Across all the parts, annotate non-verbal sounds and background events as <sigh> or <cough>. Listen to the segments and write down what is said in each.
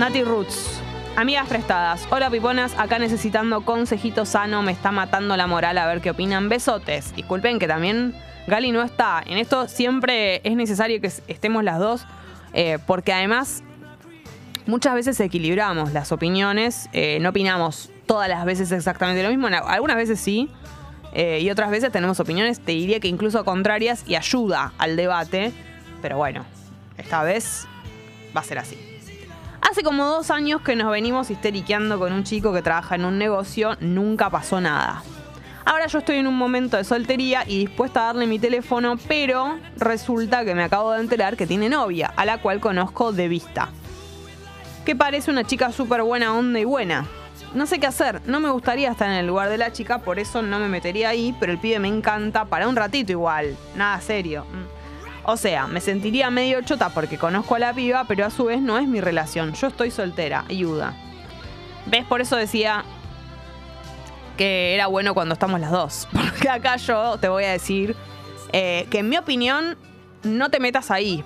Nati Roots. Amigas prestadas. Hola piponas, acá necesitando consejito sano, me está matando la moral a ver qué opinan. Besotes. Disculpen que también Gali no está. En esto siempre es necesario que estemos las dos, eh, porque además muchas veces equilibramos las opiniones, eh, no opinamos todas las veces exactamente lo mismo, algunas veces sí, eh, y otras veces tenemos opiniones, te diría que incluso contrarias y ayuda al debate, pero bueno, esta vez va a ser así. Hace como dos años que nos venimos histeriqueando con un chico que trabaja en un negocio, nunca pasó nada. Ahora yo estoy en un momento de soltería y dispuesta a darle mi teléfono, pero resulta que me acabo de enterar que tiene novia, a la cual conozco de vista. Que parece una chica súper buena onda y buena. No sé qué hacer, no me gustaría estar en el lugar de la chica, por eso no me metería ahí, pero el pibe me encanta para un ratito igual, nada serio. O sea, me sentiría medio chota porque conozco a la piba, pero a su vez no es mi relación. Yo estoy soltera, ayuda. ¿Ves? Por eso decía que era bueno cuando estamos las dos. <laughs> Porque acá yo te voy a decir eh, que en mi opinión no te metas ahí.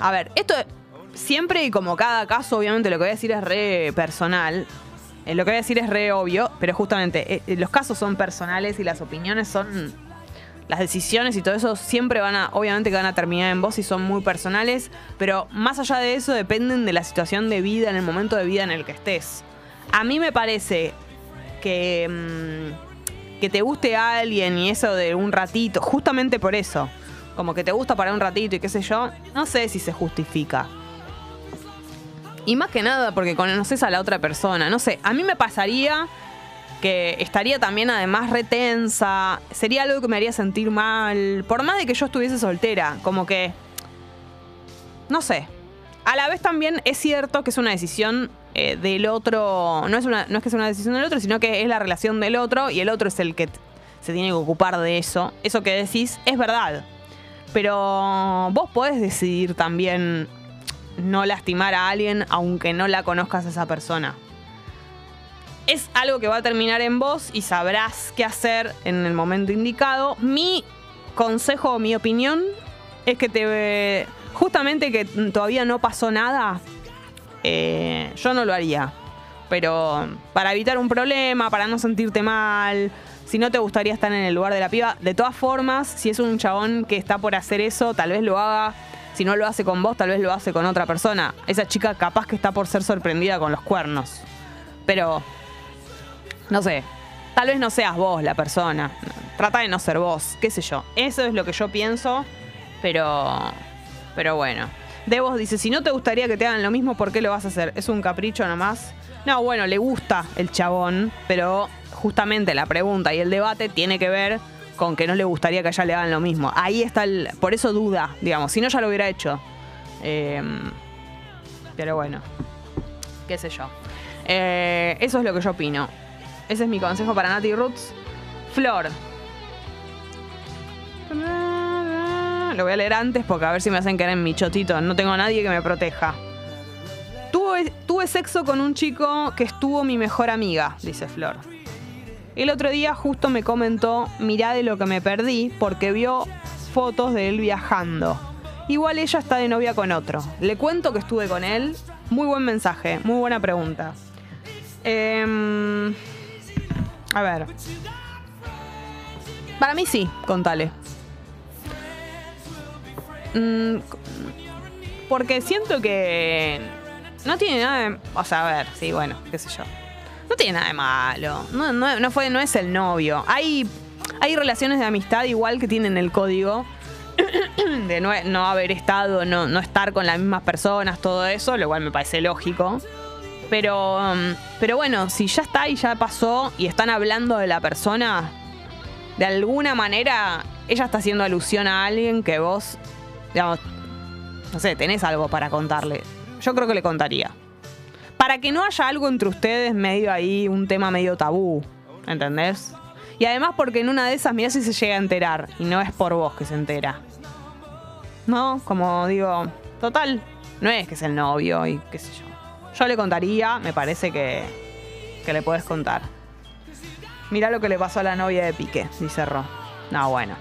A ver, esto siempre y como cada caso, obviamente lo que voy a decir es re personal. Eh, lo que voy a decir es re obvio, pero justamente eh, los casos son personales y las opiniones son las decisiones y todo eso siempre van a, obviamente que van a terminar en vos y son muy personales, pero más allá de eso dependen de la situación de vida, en el momento de vida en el que estés. A mí me parece que, mm, que te guste alguien y eso de un ratito, justamente por eso, como que te gusta para un ratito y qué sé yo, no sé si se justifica. Y más que nada porque conoces a la otra persona, no sé, a mí me pasaría que estaría también además retensa, sería algo que me haría sentir mal, por más de que yo estuviese soltera, como que, no sé. A la vez también es cierto que es una decisión eh, del otro, no es, una, no es que sea una decisión del otro, sino que es la relación del otro y el otro es el que se tiene que ocupar de eso. Eso que decís es verdad. Pero vos podés decidir también no lastimar a alguien aunque no la conozcas a esa persona es algo que va a terminar en vos y sabrás qué hacer en el momento indicado. Mi consejo o mi opinión es que te. Justamente que todavía no pasó nada, eh, yo no lo haría. Pero para evitar un problema, para no sentirte mal, si no te gustaría estar en el lugar de la piba, de todas formas, si es un chabón que está por hacer eso, tal vez lo haga. Si no lo hace con vos, tal vez lo hace con otra persona. Esa chica capaz que está por ser sorprendida con los cuernos. Pero no sé, tal vez no seas vos la persona. Trata de no ser vos, qué sé yo. Eso es lo que yo pienso, pero pero bueno. Devos dice, si no te gustaría que te hagan lo mismo, ¿por qué lo vas a hacer? ¿Es un capricho nomás? No, bueno, le gusta el chabón, pero justamente la pregunta y el debate tiene que ver con que no le gustaría que a ella le hagan lo mismo. Ahí está el... Por eso duda, digamos. Si no, ya lo hubiera hecho. Em, pero bueno, qué sé yo. Eh, eso es lo que yo opino. Ese es mi consejo para Nati Roots. Flor. Lo voy a leer antes porque a ver si me hacen quedar en mi chotito. No tengo nadie que me proteja. Tuve, tuve sexo con un chico que estuvo mi mejor amiga, dice Flor. El otro día justo me comentó, mirá de lo que me perdí porque vio fotos de él viajando. Igual ella está de novia con otro. Le cuento que estuve con él. Muy buen mensaje, muy buena pregunta. Eh, a ver. Para mí sí, contale. Mm, porque siento que no tiene nada de... O sea, a ver, sí, bueno, qué sé yo. No tiene nada de malo. No, fue, no es el novio. Hay, hay relaciones de amistad igual que tienen el código <coughs> de no, no haber estado, no, no estar con las mismas personas, todo eso, lo cual me parece lógico. Pero, um, pero bueno, si ya está y ya pasó y están hablando de la persona, de alguna manera ella está haciendo alusión a alguien que vos, digamos, no sé, tenés algo para contarle. Yo creo que le contaría. Para que no haya algo entre ustedes medio ahí, un tema medio tabú, ¿entendés? Y además porque en una de esas, mirá si se llega a enterar y no es por vos que se entera. ¿No? Como digo, total, no es que es el novio y qué sé yo. Yo le contaría, me parece que, que le puedes contar. Mira lo que le pasó a la novia de Piqué, dice Ro. No, bueno.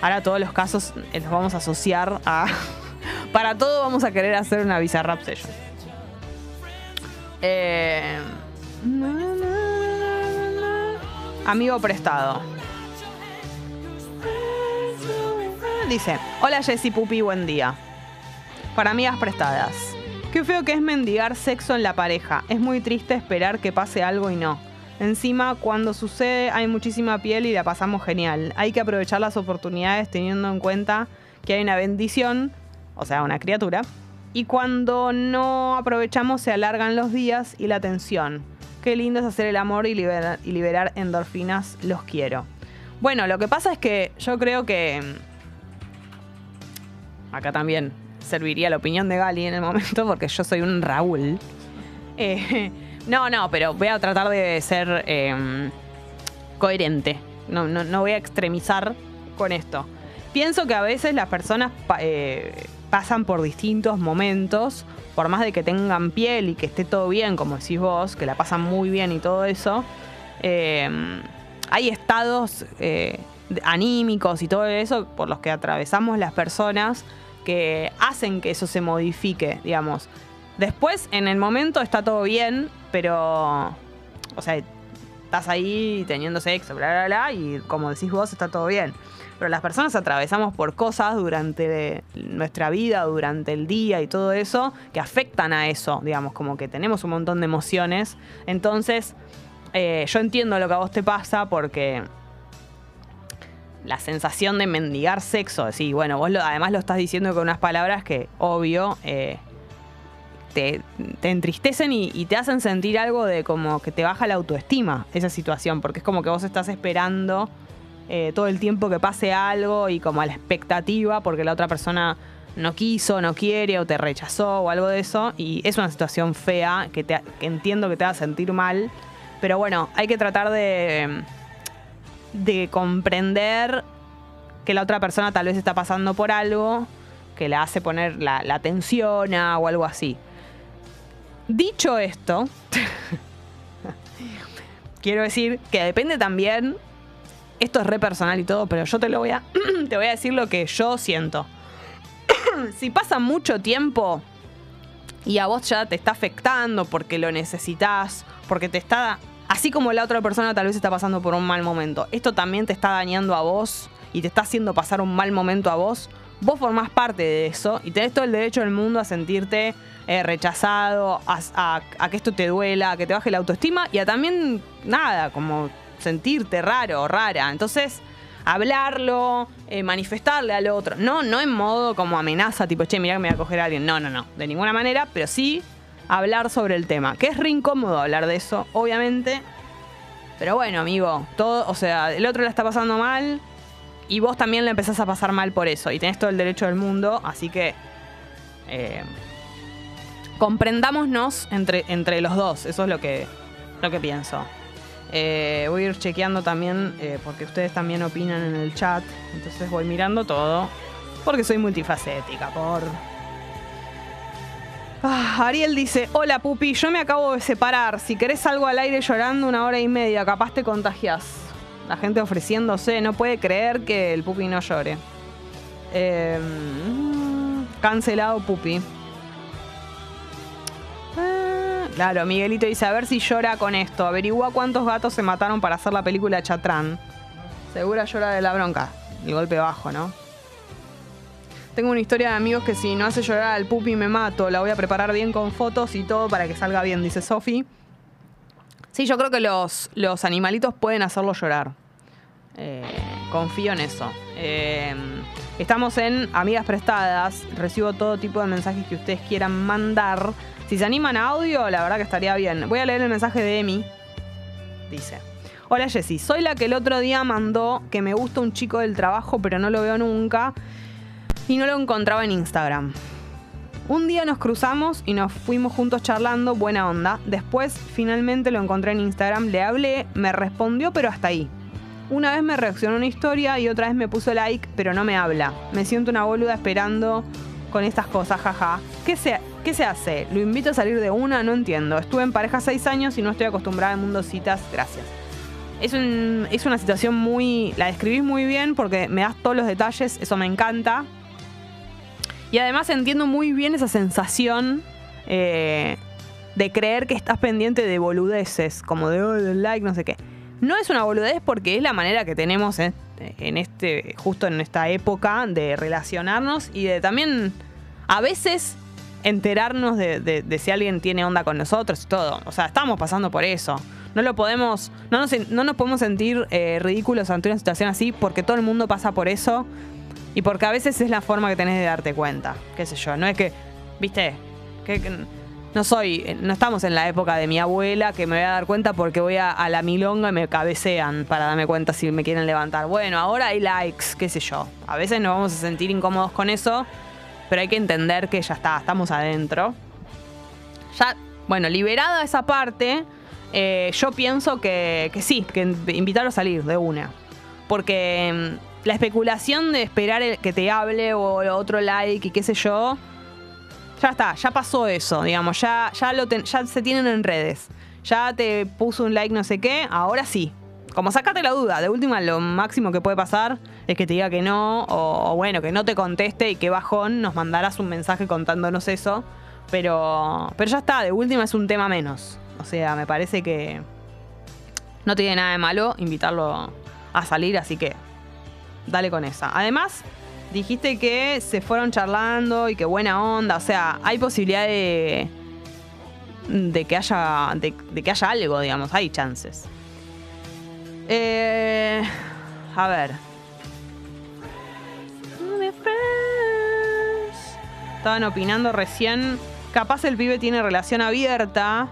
Ahora todos los casos los vamos a asociar a <laughs> para todo vamos a querer hacer una Session. Eh, amigo prestado. Dice, hola Jessy Pupi, buen día. Para amigas prestadas. Qué feo que es mendigar sexo en la pareja. Es muy triste esperar que pase algo y no. Encima, cuando sucede hay muchísima piel y la pasamos genial. Hay que aprovechar las oportunidades teniendo en cuenta que hay una bendición, o sea, una criatura. Y cuando no aprovechamos se alargan los días y la tensión. Qué lindo es hacer el amor y liberar, y liberar endorfinas. Los quiero. Bueno, lo que pasa es que yo creo que... Acá también serviría la opinión de Gali en el momento, porque yo soy un Raúl. Eh, no, no, pero voy a tratar de ser em, coherente. No, no, voy a extremizar con esto. Pienso que a veces las personas eh, pasan por distintos momentos, por más de que tengan piel y que esté todo bien, como decís vos, que la pasan muy bien y todo eso. Em, hay estados eh, anímicos y todo eso por los que atravesamos las personas que hacen que eso se modifique, digamos. Después, en el momento está todo bien, pero. O sea, estás ahí teniendo sexo, bla, bla, bla, y como decís vos, está todo bien. Pero las personas atravesamos por cosas durante nuestra vida, durante el día y todo eso, que afectan a eso, digamos, como que tenemos un montón de emociones. Entonces, eh, yo entiendo lo que a vos te pasa porque la sensación de mendigar sexo, sí, bueno, vos además lo estás diciendo con unas palabras que, obvio, eh, te, entristecen y, te hacen sentir algo de como que te baja la autoestima esa situación, porque es como que vos estás esperando eh, todo el tiempo que pase algo y como a la expectativa, porque la otra persona no quiso, no quiere o te rechazó o algo de eso, y es una situación fea que, te, que entiendo que te va a sentir mal, pero bueno, hay que tratar de de comprender que la otra persona tal vez está pasando por algo que le hace poner la, la tensión o algo así. Dicho esto, <laughs> quiero decir que depende también, esto es re personal y todo, pero yo te lo voy a, <clears throat> te voy a decir lo que yo siento. <clears throat> si pasa mucho tiempo y a vos ya te está afectando porque lo necesitas, porque te está así como la otra persona tal vez está pasando por un mal momento, esto también te está dañando a vos y te está haciendo pasar un mal momento a vos, vos formás parte de eso y tenés todo el derecho del mundo a sentirte eh, rechazado, a, que esto te duela, a que te baje la autoestima y a también, nada, como sentirte raro o rara. Entonces, hablarlo, eh, manifestarle al otro. No, no en modo como amenaza, tipo, che, mira que me voy a coger a alguien. No, no, no, de ninguna manera, pero sí hablar sobre el tema. Que es re incómodo hablar de eso, obviamente. Pero bueno, amigo, todo, o sea, el otro la está pasando mal y vos también le empezás a pasar mal por eso. Y tenés todo el derecho del mundo, así que eh, comprendámonos entre, entre los dos. Eso es lo que, lo que pienso. Eh, voy a ir chequeando también, eh, porque ustedes también opinan en el chat. Entonces voy mirando todo. Porque soy multifacética, por Ah, Ariel dice, hola pupi, yo me acabo de separar. Si querés algo al aire llorando una hora y media, capaz te contagias. La gente ofreciéndose, no puede creer que el pupi no llore. Em, cancelado pupi. Ah, claro, Miguelito dice, a ver si llora con esto. Averigua cuántos gatos se mataron para hacer la película Chatrán. Segura llora de la bronca. El golpe bajo, ¿no? Tengo una historia de amigos que si no hace llorar al pupi me mato. La voy a preparar bien con fotos y todo para que salga bien, dice Sofi. Sí, yo creo que los, los animalitos pueden hacerlo llorar. Eh, confío en eso. Eh, estamos en Amigas Prestadas. Recibo todo tipo de mensajes que ustedes quieran mandar. Si se animan a audio, la verdad que estaría bien. Voy a leer el mensaje de Emi. Dice. Hola Jessy, soy la que el otro día mandó que me gusta un chico del trabajo, pero no lo veo nunca y no lo encontraba en Instagram. Un día nos cruzamos y nos fuimos juntos charlando, buena onda. Después finalmente lo encontré en Instagram, le hablé, me respondió pero hasta ahí. Una vez me reaccionó una historia y otra vez me puso like, pero no me habla. Me siento una boluda esperando con estas cosas, jaja. ¿Qué se, ¿Qué se hace? ¿Lo invito a salir de una? No entiendo. Estuve en pareja seis años y no estoy acostumbrada al mundo citas. Gracias. Es, es una situación muy... La describís muy bien porque me das todos los detalles, eso me encanta. Y además entiendo muy bien esa sensación eh, de creer que estás pendiente de boludeces, como de, oh, like, no sé qué. No es una boludez porque es la manera que tenemos en, en este, justo en esta época de relacionarnos y de también a veces enterarnos de si alguien tiene onda con nosotros y todo. O sea, estamos pasando por eso. No lo podemos, no nos, no nos podemos sentir eh, ridículos ante una situación así porque todo el mundo pasa por eso y porque a veces es la forma que tenés de darte cuenta. Qué sé yo, no es que, viste, que, no soy, no estamos en la época de mi abuela que me voy a dar cuenta porque voy a, la milonga y me cabecean para darme cuenta si me quieren levantar. Bueno, ahora hay likes, qué sé yo. A veces nos vamos a sentir incómodos con eso, pero hay que entender que ya está, estamos adentro. Ya, bueno, liberada esa parte, eh, yo pienso que, que sí, que invitarlo a salir de una. Porque mm, la especulación de esperar el- que te hable o otro like y qué sé yo, ya está, ya pasó eso, digamos, ya, ya, se tienen en redes. Ya te puso un like no sé qué, ahora sí. Como sacate la duda, de última lo máximo que puede pasar es que te diga que no, o, o bueno, que no te conteste y que bajón nos mandarás un mensaje contándonos eso. Pero, pero ya está, de última es un tema menos. O sea, me parece que no tiene nada de malo invitarlo a salir, así que dale con esa. Además, dijiste que se fueron charlando y que buena onda. O sea, hay posibilidad de, de que haya de, que haya algo, digamos. Hay chances. Eh, a ver. Estaban opinando recién. Capaz el pibe tiene relación abierta.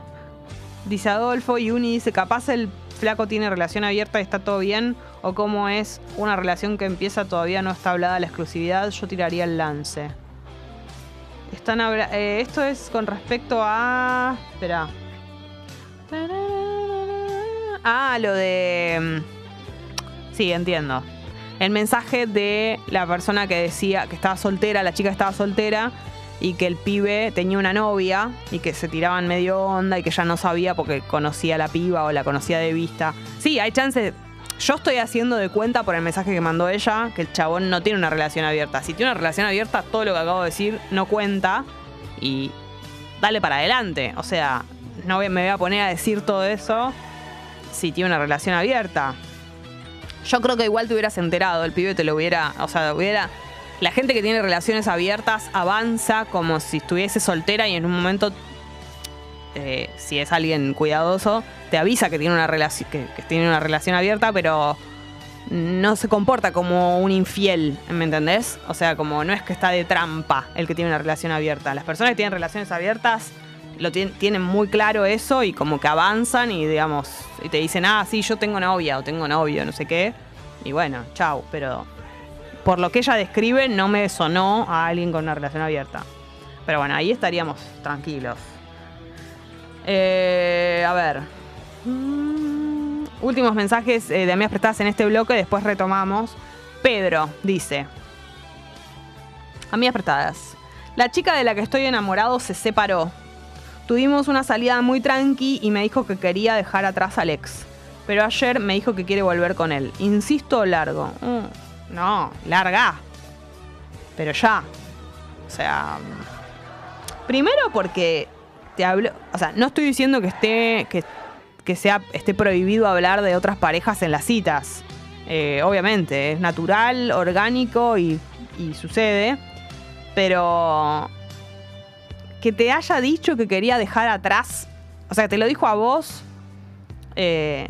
Dice Adolfo y Uni dice, capaz el flaco tiene relación abierta y está todo bien. O cómo es una relación que empieza todavía no está hablada la exclusividad. Yo tiraría el lance. Están eh, esto es con respecto a... Espera. Ah, lo de... mm, Sí, entiendo. El mensaje de la persona que decía que estaba soltera, la chica estaba soltera y que el pibe tenía una novia y que se tiraban medio onda y que ya no sabía porque conocía a la piba o la conocía de vista. Sí, hay chances. Yo estoy haciendo de cuenta por el mensaje que mandó ella que el chabón no tiene una relación abierta. Si tiene una relación abierta, todo lo que acabo de decir no cuenta y dale para adelante. O sea, no me voy a poner a decir todo eso si tiene una relación abierta. Yo creo que igual te hubieras enterado, el pibe te lo hubiera, o sea, hubiera... La gente que tiene relaciones abiertas avanza como si estuviese soltera y en un momento, eh, si es alguien cuidadoso, te avisa que tiene una relación, que, que tiene una relación abierta, pero no se comporta como un infiel, ¿me entendés? O sea, como no es que está de trampa el que tiene una relación abierta. Las personas que tienen relaciones abiertas lo tien- tienen muy claro eso y como que avanzan y digamos, y te dicen, ah, sí, yo tengo novia o tengo novio, no sé qué. Y bueno, chau, pero por lo que ella describe no me sonó a alguien con una relación abierta. Pero bueno, ahí estaríamos tranquilos. Eh, a ver. Mm, últimos mensajes eh, de amigas prestadas en este bloque, después retomamos. Pedro dice: Amigas prestadas. La chica de la que estoy enamorado se separó. Tuvimos una salida muy tranqui y me dijo que quería dejar atrás al ex. Pero ayer me dijo que quiere volver con él. Insisto largo. Mm, no, larga. Pero ya. O sea. Primero porque te hablo. O sea, no estoy diciendo que esté. que, que sea, esté prohibido hablar de otras parejas en las citas. Eh, obviamente, es natural, orgánico y, y sucede. Pero que te haya dicho que quería dejar atrás, o sea, que te lo dijo a vos eh,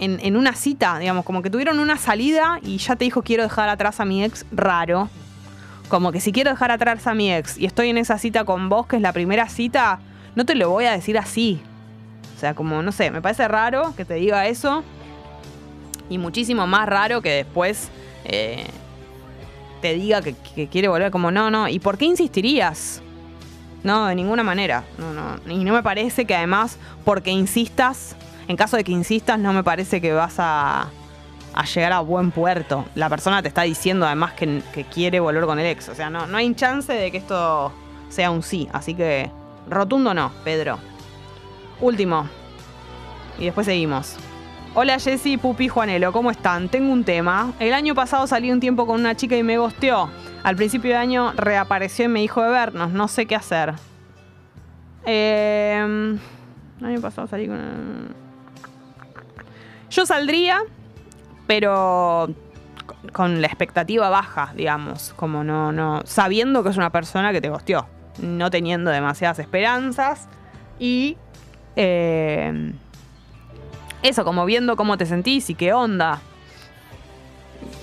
en, una cita, digamos, como que tuvieron una salida y ya te dijo quiero dejar atrás a mi ex, raro. Como que si quiero dejar atrás a mi ex y estoy en esa cita con vos, que es la primera cita, no te lo voy a decir así. O sea, como, no sé, me parece raro que te diga eso. Y muchísimo más raro que después eh, te diga que, que quiere volver. Como, no, no. ¿Y por qué insistirías? No, de ninguna manera. No, no. Y no me parece que además, porque insistas, en caso de que insistas, no me parece que vas a, llegar a buen puerto. La persona te está diciendo además que, quiere volver con el ex. O sea, no, no hay chance de que esto sea un sí. Así que, rotundo no, Pedro. Último. Y después seguimos. Hola Jessy, Pupi, Juanelo, ¿cómo están? Tengo un tema. El año pasado salí un tiempo con una chica y me gosteó. Al principio de año reapareció y me dijo de vernos, no sé qué hacer. Eh, el año pasado salí con... Yo saldría, pero con la expectativa baja, digamos, como no, no, sabiendo que es una persona que te gosteó, no teniendo demasiadas esperanzas y eh, eso, como viendo cómo te sentís y qué onda.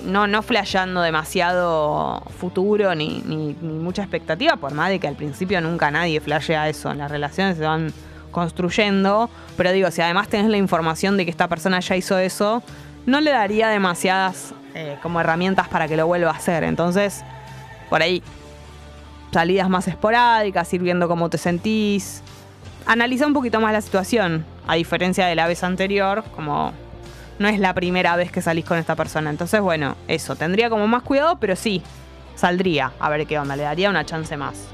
No, no flasheando demasiado futuro ni, ni, ni mucha expectativa, por más de que al principio nunca nadie flashea eso. En las relaciones se van construyendo. Pero digo, si además tenés la información de que esta persona ya hizo eso, no le daría demasiadas eh, como herramientas para que lo vuelva a hacer. Entonces, por ahí, salidas más esporádicas, ir viendo cómo te sentís. Analiza un poquito más la situación, a diferencia de la vez anterior, como no es la primera vez que salís con esta persona. Entonces, bueno, eso, tendría como más cuidado, pero sí, saldría a ver qué onda, le daría una chance más.